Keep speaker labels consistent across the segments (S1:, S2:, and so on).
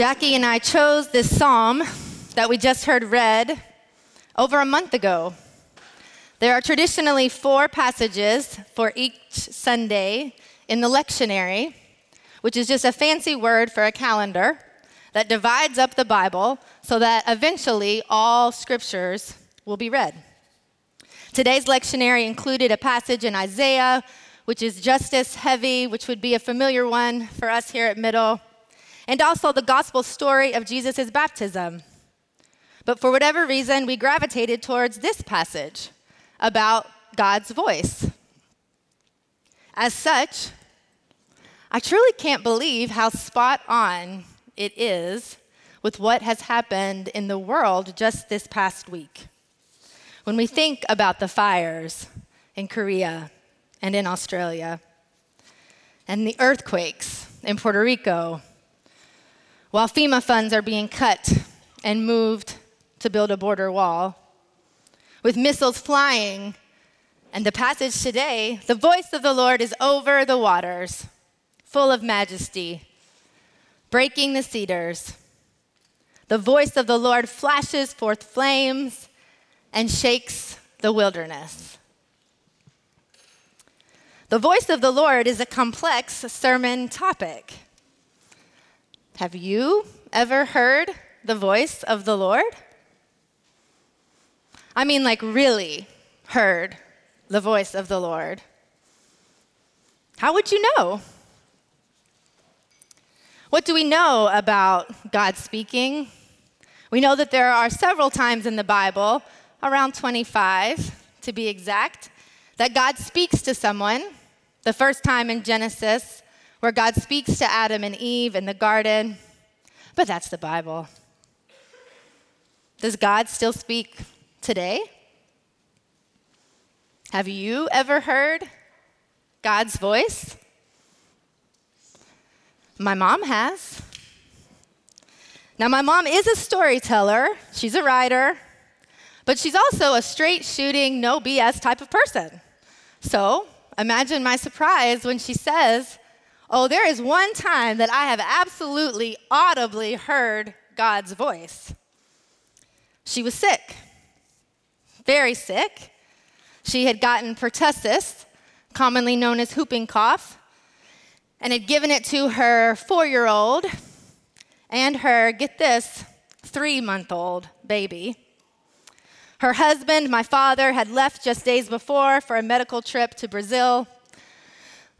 S1: Jacqui and I chose this psalm that we just heard read over a month ago. There are traditionally four passages for each Sunday in the lectionary, which is just a fancy word for a calendar that divides up the Bible so that eventually all scriptures will be read. Today's lectionary included a passage in Isaiah, which is justice heavy, which would be a familiar one for us here at Middle, and also the gospel story of Jesus' baptism. But for whatever reason, we gravitated towards this passage about God's voice. As such, I truly can't believe how spot on it is with what has happened in the world just this past week. When we think about the fires in Korea and in Australia, and the earthquakes in Puerto Rico, while FEMA funds are being cut and moved to build a border wall, with missiles flying, and the passage today, the voice of the Lord is over the waters, full of majesty, breaking the cedars. The voice of the Lord flashes forth flames and shakes the wilderness. The voice of the Lord is a complex sermon topic. Have you ever heard the voice of the Lord? I mean, like, really heard the voice of the Lord. How would you know? What do we know about God speaking? We know that there are several times in the Bible around 25 to be exact, that God speaks to someone. The first time in Genesis, where God speaks to Adam and Eve in the garden, but that's the Bible. Does God still speak today? Have you ever heard God's voice? My mom has. Now, my mom is a storyteller, she's a writer, but she's also a straight shooting, no BS type of person. So imagine my surprise when she says, Oh, there is one time that I have absolutely audibly heard God's voice. She was sick, very sick. She had gotten pertussis, commonly known as whooping cough, and had given it to her four year old and her, get this, three month old baby. Her husband, my father, had left just days before for a medical trip to Brazil.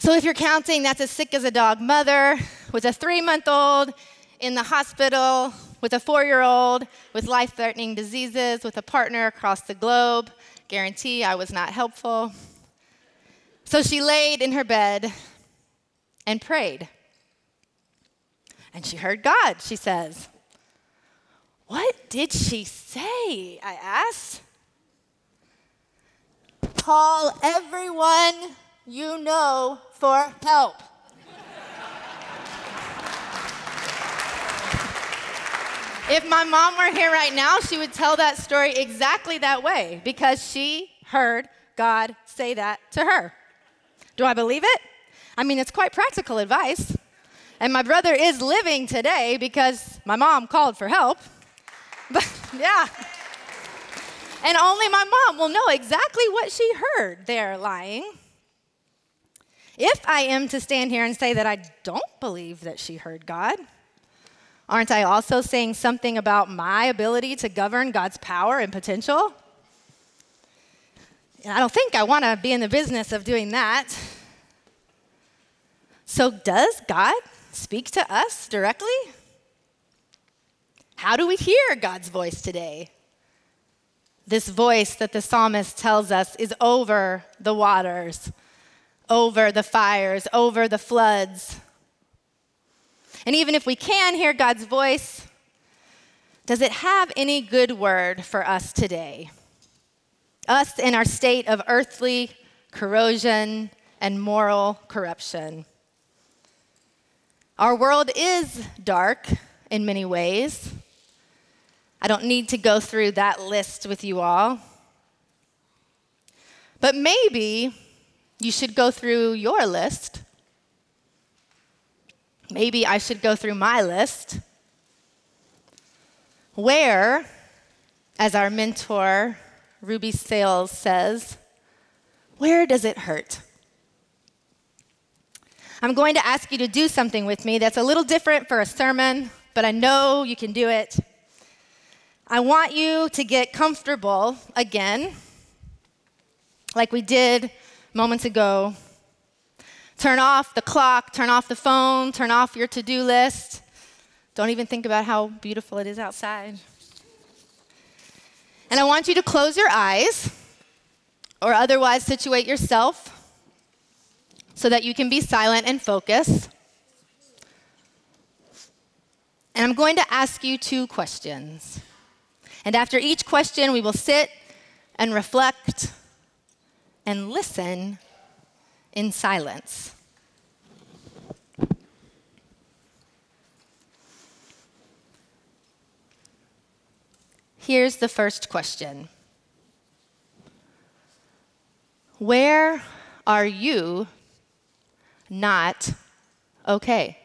S1: So, if you're counting, that's as sick as a dog mother with a three month old in the hospital, with a four year old with life threatening diseases, with a partner across the globe. Guarantee I was not helpful. So, she laid in her bed and prayed. And she heard God, she says. What did she say? I asked. Call everyone you know for help. if my mom were here right now, she would tell that story exactly that way because she heard God say that to her. Do I believe it? I mean, it's quite practical advice. And my brother is living today because my mom called for help. But yeah. And only my mom will know exactly what she heard there lying. If I am to stand here and say that I don't believe that she heard God, aren't I also saying something about my ability to govern God's power and potential? I don't think I want to be in the business of doing that. So, does God speak to us directly? How do we hear God's voice today? This voice that the psalmist tells us is over the waters, over the fires, over the floods. And even if we can hear God's voice, does it have any good word for us today? Us in our state of earthly corrosion and moral corruption. Our world is dark in many ways. I don't need to go through that list with you all. But maybe you should go through your list. Maybe I should go through my list. Where, as our mentor, Ruby Sales says, where does it hurt? I'm going to ask you to do something with me that's a little different for a sermon, but I know you can do it. I want you to get comfortable again, like we did moments ago. Turn off the clock, turn off the phone, turn off your to do list. Don't even think about how beautiful it is outside. And I want you to close your eyes or otherwise situate yourself so that you can be silent and focus. And I'm going to ask you two questions. And after each question, we will sit and reflect and listen in silence. Here's the first question Where are you not okay.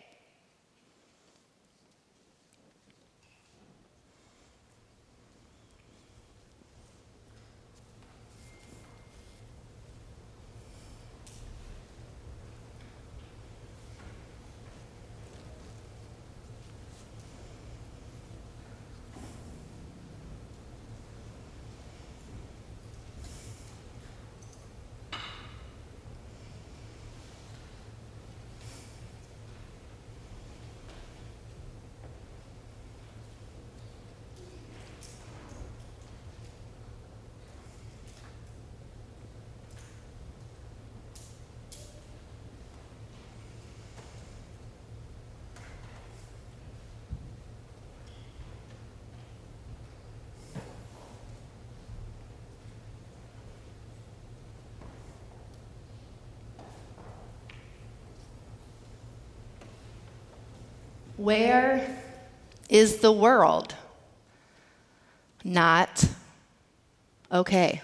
S1: Where is the world not okay?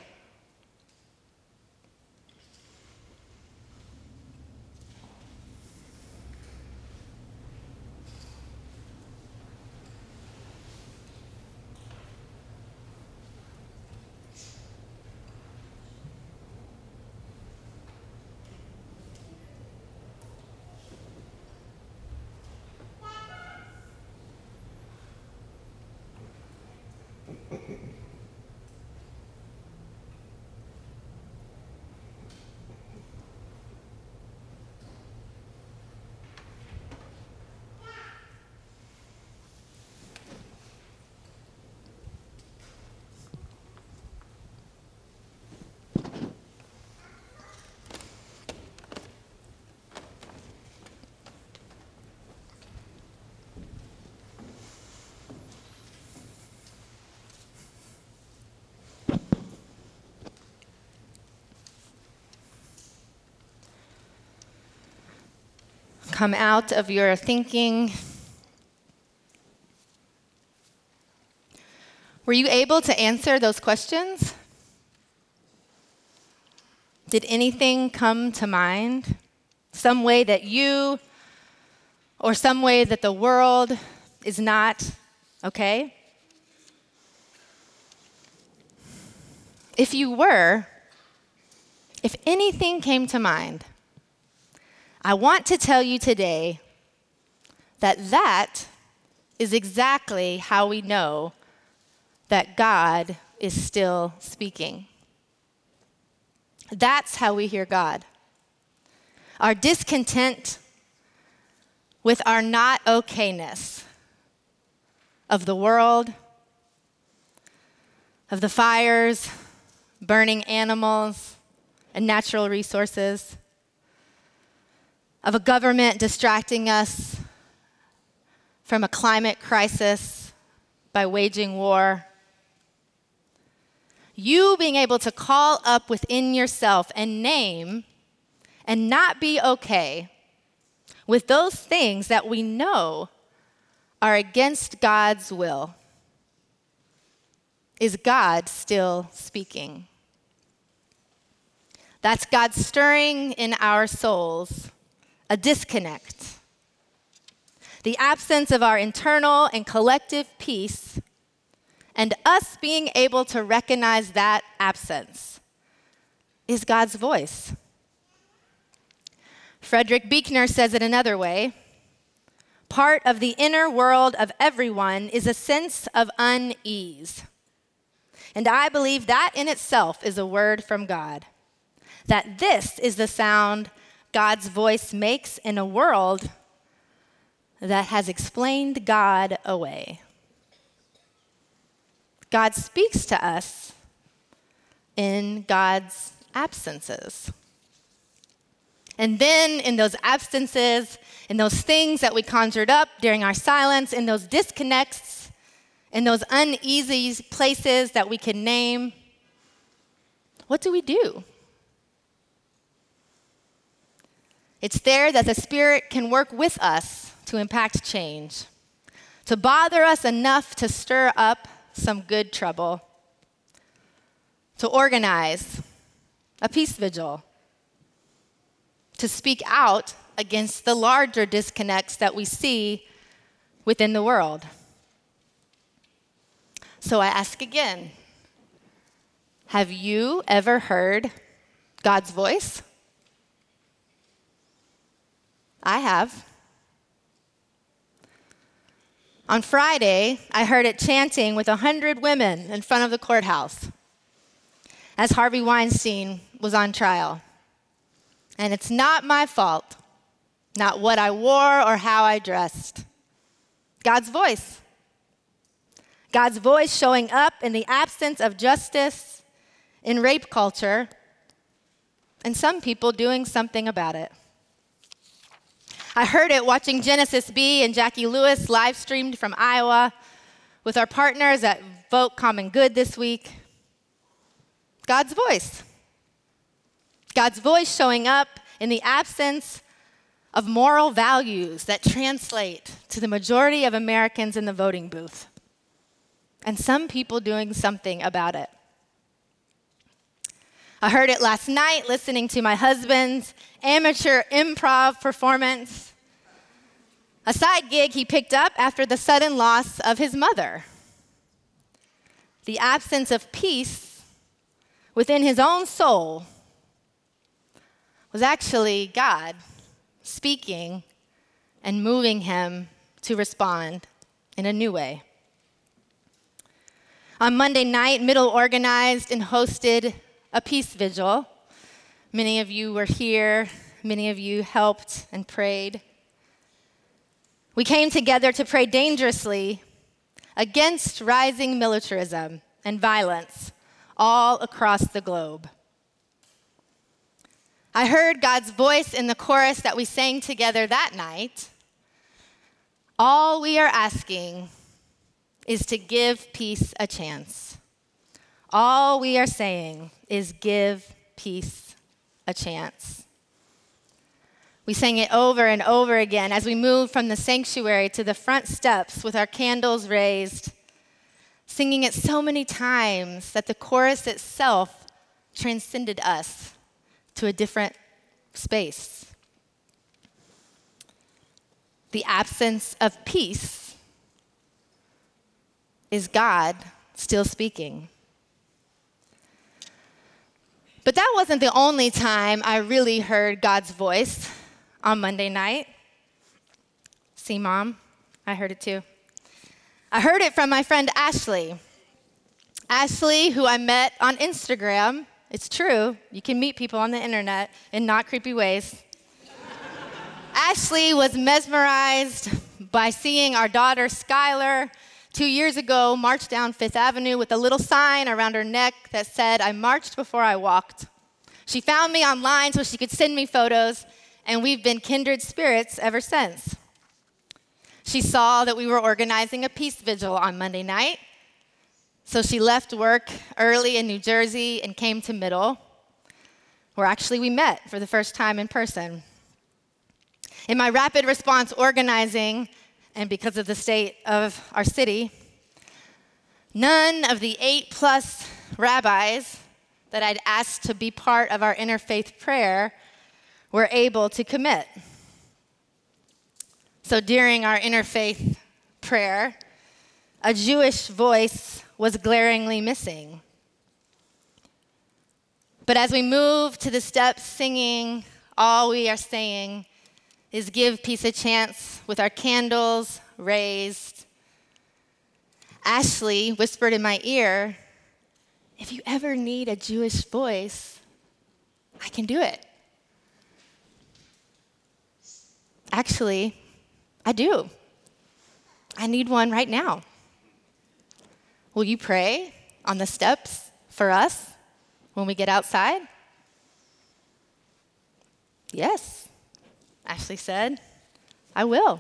S1: Come out of your thinking? Were you able to answer those questions? Did anything come to mind? Some way that you or some way that the world is not okay? If you were, if anything came to mind, I want to tell you today that that is exactly how we know that God is still speaking. That's how we hear God. Our discontent with our not okayness of the world, of the fires, burning animals, and natural resources of a government distracting us from a climate crisis by waging war. You being able to call up within yourself and name and not be okay with those things that we know are against God's will. Is God still speaking? That's God stirring in our souls a disconnect. The absence of our internal and collective peace and us being able to recognize that absence is God's voice. Frederick Buechner says it another way part of the inner world of everyone is a sense of unease. And I believe that in itself is a word from God. That this is the sound God's voice makes in a world that has explained God away. God speaks to us in God's absences. And then in those absences, in those things that we conjured up during our silence, in those disconnects, in those uneasy places that we can name, what do we do? It's there that the Spirit can work with us to impact change, to bother us enough to stir up some good trouble, to organize a peace vigil, to speak out against the larger disconnects that we see within the world. So I ask again Have you ever heard God's voice? I have. On Friday, I heard it chanting with a hundred women in front of the courthouse as Harvey Weinstein was on trial. And it's not my fault, not what I wore or how I dressed. God's voice. God's voice showing up in the absence of justice in rape culture, and some people doing something about it. I heard it watching Genesis B and Jacqui Lewis live streamed from Iowa with our partners at Vote Common Good this week. God's voice. God's voice showing up in the absence of moral values that translate to the majority of Americans in the voting booth. And some people doing something about it. I heard it last night listening to my husband's amateur improv performance, a side gig he picked up after the sudden loss of his mother. The absence of peace within his own soul was actually God speaking and moving him to respond in a new way. On Monday night, Middle organized and hosted a peace vigil. Many of you were here, many of you helped and prayed. We came together to pray dangerously against rising militarism and violence all across the globe. I heard God's voice in the chorus that we sang together that night. All we are asking is to give peace a chance. All we are saying is give peace a chance. We sang it over and over again as we moved from the sanctuary to the front steps with our candles raised, singing it so many times that the chorus itself transcended us to a different space. The absence of peace is God still speaking. But that wasn't the only time I really heard God's voice on Monday night. See, mom, I heard it too. I heard it from my friend Ashley. Ashley, who I met on Instagram. It's true, you can meet people on the internet in not creepy ways. Ashley was mesmerized by seeing our daughter Skylar two years ago marched down Fifth Avenue with a little sign around her neck that said, I marched before I walked. She found me online so she could send me photos, and we've been kindred spirits ever since. She saw that we were organizing a peace vigil on Monday night, so she left work early in New Jersey and came to Middle, where actually we met for the first time in person. In my rapid response organizing, and because of the state of our city, none of the eight plus rabbis that I'd asked to be part of our interfaith prayer were able to commit. So during our interfaith prayer, a Jewish voice was glaringly missing. But as we move to the steps singing, all we are saying is give peace a chance with our candles raised. Ashley whispered in my ear, if you ever need a Jewish voice, I can do it. Actually, I do. I need one right now. Will you pray on the steps for us when we get outside? Yes, Ashley said. I will.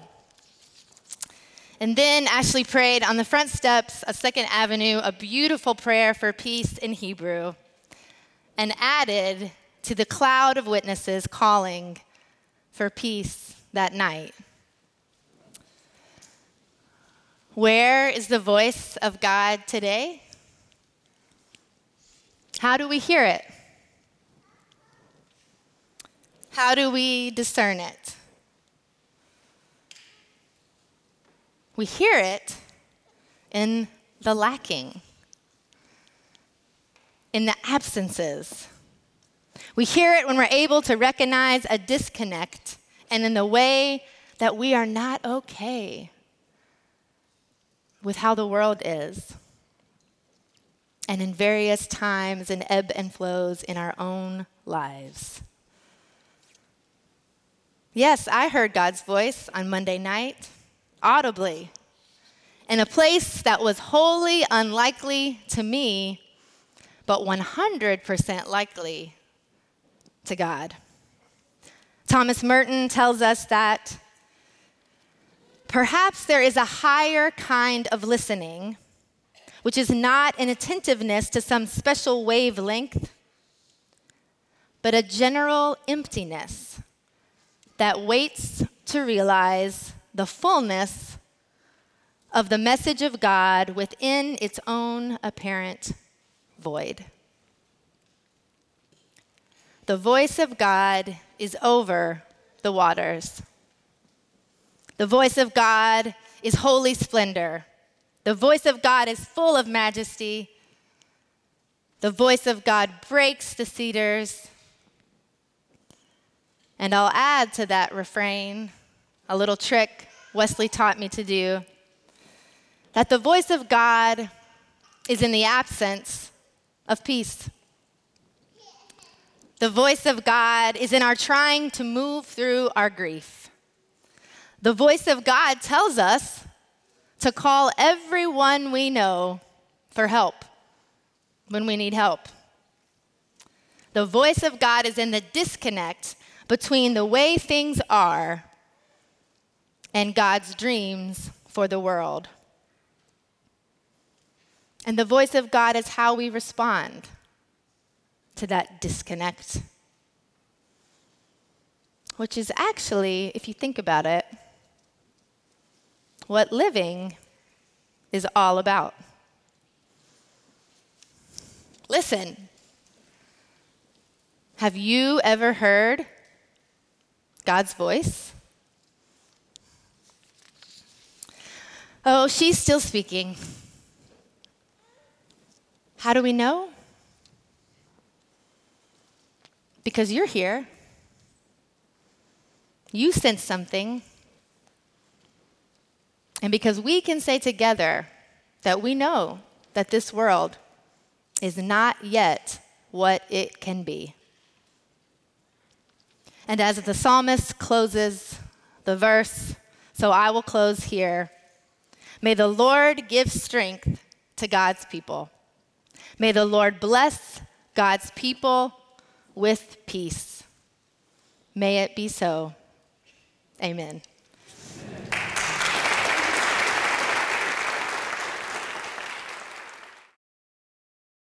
S1: And then Ashley prayed on the front steps of Second Avenue a beautiful prayer for peace in Hebrew and added to the cloud of witnesses calling for peace that night. Where is the voice of God today? How do we hear it? How do we discern it? We hear it in the lacking, in the absences. We hear it when we're able to recognize a disconnect and in the way that we are not okay with how the world is and in various times and ebb and flows in our own lives. Yes, I heard God's voice on Monday night, audibly, in a place that was wholly unlikely to me, but 100% likely to God. Thomas Merton tells us that perhaps there is a higher kind of listening, which is not an attentiveness to some special wavelength, but a general emptiness that waits to realize the fullness of the message of God within its own apparent void. The voice of God is over the waters. The voice of God is holy splendor. The voice of God is full of majesty. The voice of God breaks the cedars. And I'll add to that refrain a little trick Wesley taught me to do that the voice of God is in the absence of peace. The voice of God is in our trying to move through our grief. The voice of God tells us to call everyone we know for help when we need help. The voice of God is in the disconnect between the way things are and God's dreams for the world. And the voice of God is how we respond to that disconnect. Which is actually, if you think about it, what living is all about. Listen, have you ever heard God's voice? Oh, she's still speaking. How do we know? because you're here. You sense something. And because we can say together that we know that this world is not yet what it can be. And as the psalmist closes the verse, so I will close here. May the Lord give strength to God's people. May the Lord bless God's people with peace. May it be so. Amen.